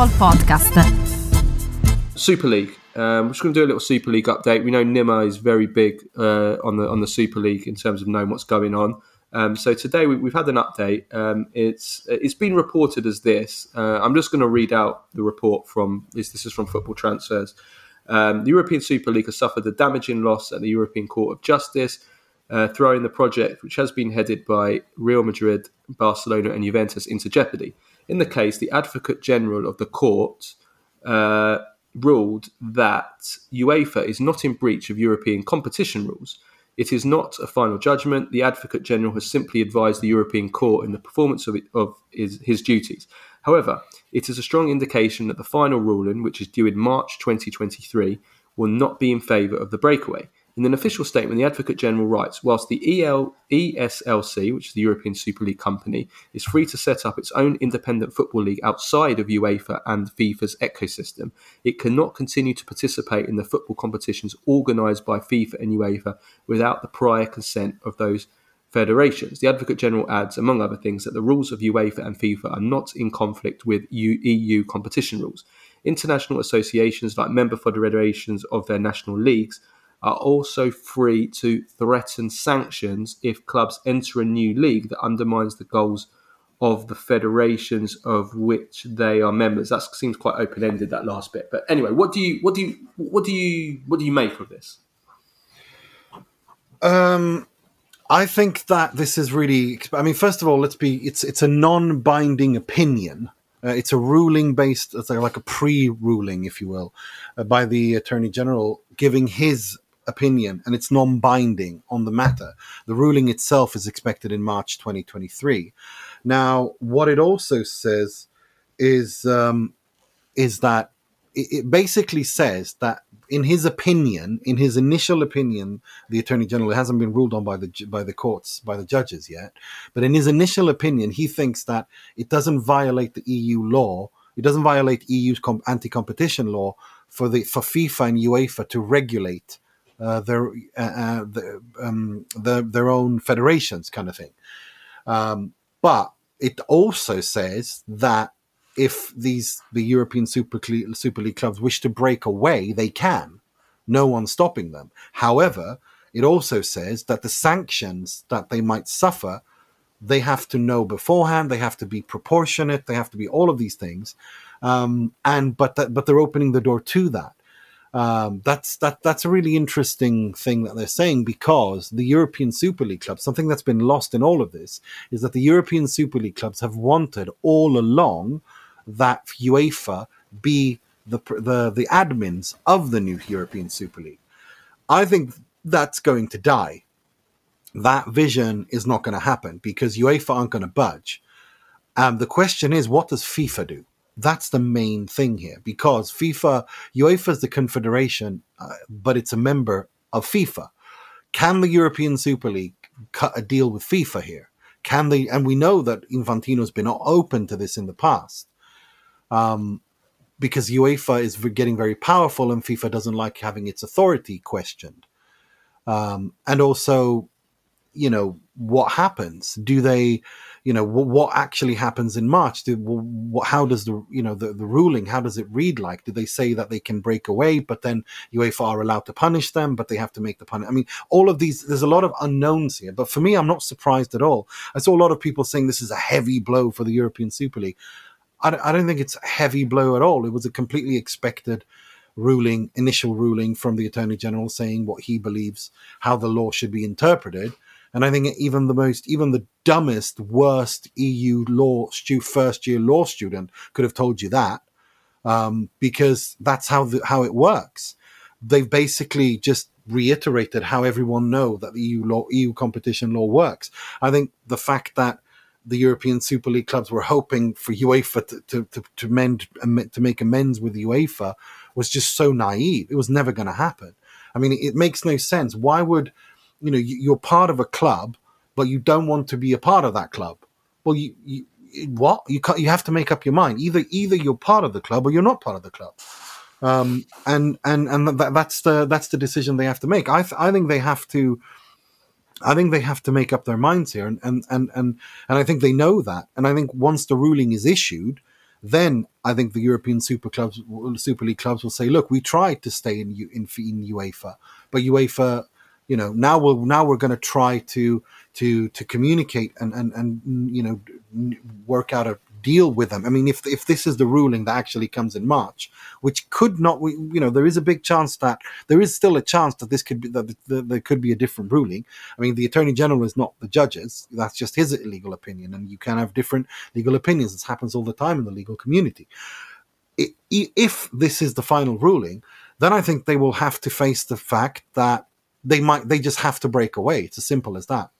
Football Podcast. Super League. Um, we're just going to do a little Super League update. We know Nima is very big uh, on the on the Super League in terms of knowing what's going on. Um, so today we, have had an update. Um, it's it's been reported as this. Uh, I'm just going to read out the report from this. This is from Football Transfers. Um, the European Super League has suffered a damaging loss at the European Court of Justice, uh, throwing the project, which has been headed by Real Madrid, Barcelona, and Juventus, into jeopardy. In the case, the Advocate General of the court uh, ruled that UEFA is not in breach of European competition rules. It is not a final judgment. The Advocate General has simply advised the European Court in the performance of, it, of his, his duties. However, it is a strong indication that the final ruling, which is due in March 2023, will not be in favour of the breakaway. In an official statement, the Advocate General writes Whilst the EL, ESLC, which is the European Super League company, is free to set up its own independent football league outside of UEFA and FIFA's ecosystem, it cannot continue to participate in the football competitions organised by FIFA and UEFA without the prior consent of those federations. The Advocate General adds, among other things, that the rules of UEFA and FIFA are not in conflict with EU competition rules. International associations, like member federations of their national leagues, are also free to threaten sanctions if clubs enter a new league that undermines the goals of the federations of which they are members. That seems quite open ended. That last bit, but anyway, what do you what do you what do you what do you make of this? Um, I think that this is really. I mean, first of all, let's be. It's it's a non-binding opinion. Uh, it's a ruling based, it's like a pre-ruling, if you will, uh, by the Attorney General giving his opinion and it's non binding on the matter. The ruling itself is expected in March 2023. Now, what it also says is um, is that it, basically says that in his opinion, in his initial opinion, the attorney general hasn't been ruled on by the by the courts by the judges yet. But in his initial opinion, he thinks that it doesn't violate the EU law. It doesn't violate EU's anti-competition law for the for FIFA and UEFA to regulate uh, their uh, uh, the, um, the, their own federations, kind of thing. Um, but it also says that if these the European Super League, Super League clubs wish to break away, they can. No one's stopping them. However, it also says that the sanctions that they might suffer, they have to know beforehand. They have to be proportionate. They have to be all of these things. Um, and but that, but they're opening the door to that um, that's that that's a really interesting thing that they're saying because the European Super League clubs, something that's been lost in all of this, is that the European Super League clubs have wanted all along that UEFA be the the the admins of the new European Super League. I think that's going to die. That vision is not going to happen because UEFA aren't going to budge. Um, the question is, what does FIFA do? That's the main thing here because FIFA, UEFA is the confederation, uh, but it's a member of FIFA. Can the European Super League cut a deal with FIFA here? Can they? And we know that Infantino's been open to this in the past, um, because UEFA is getting very powerful, and FIFA doesn't like having its authority questioned. Um, and also, you know, what happens? Do they? You know what, what actually happens in March. Do, what, how does the you know the, the ruling? How does it read like? Do they say that they can break away, but then UEFA are allowed to punish them, but they have to make the punish? I mean, all of these. There's a lot of unknowns here. But for me, I'm not surprised at all. I saw a lot of people saying this is a heavy blow for the European Super League. I don't think it's a heavy blow at all. It was a completely expected ruling, initial ruling from the Attorney General saying what he believes how the law should be interpreted. And I think even the most, even the dumbest, worst EU law stu- first year law student could have told you that, um, because that's how the, how it works. They've basically just reiterated how everyone know that the EU law, EU competition law works. I think the fact that the European Super League clubs were hoping for UEFA to, to, to, to, mend, to make amends with UEFA was just so naive. It was never going to happen. I mean, it, it makes no sense. Why would you know you're part of a club, but you don't want to be a part of that club. Well, you, you what you you have to make up your mind. Either either you're part of the club or you're not part of the club. Um, and and and that, that's the that's the decision they have to make. I th- I think they have to. I think they have to make up their minds here, and and and and and I think they know that. And I think once the ruling is issued, then I think the European Super clubs, Super League clubs, will say, "Look, we tried to stay in in, in UEFA, but UEFA, you know, now we'll now we're going to try to to to communicate and and and you know work out a deal with them. I mean, if if this is the ruling that actually comes in March, which could not, we you know, there is a big chance that there is still a chance that this could be that there could be a different ruling. I mean, the attorney general is not the judges; that's just his legal opinion, and you can have different legal opinions. This happens all the time in the legal community. If this is the final ruling, then I think they will have to face the fact that they might they just have to break away. It's as simple as that.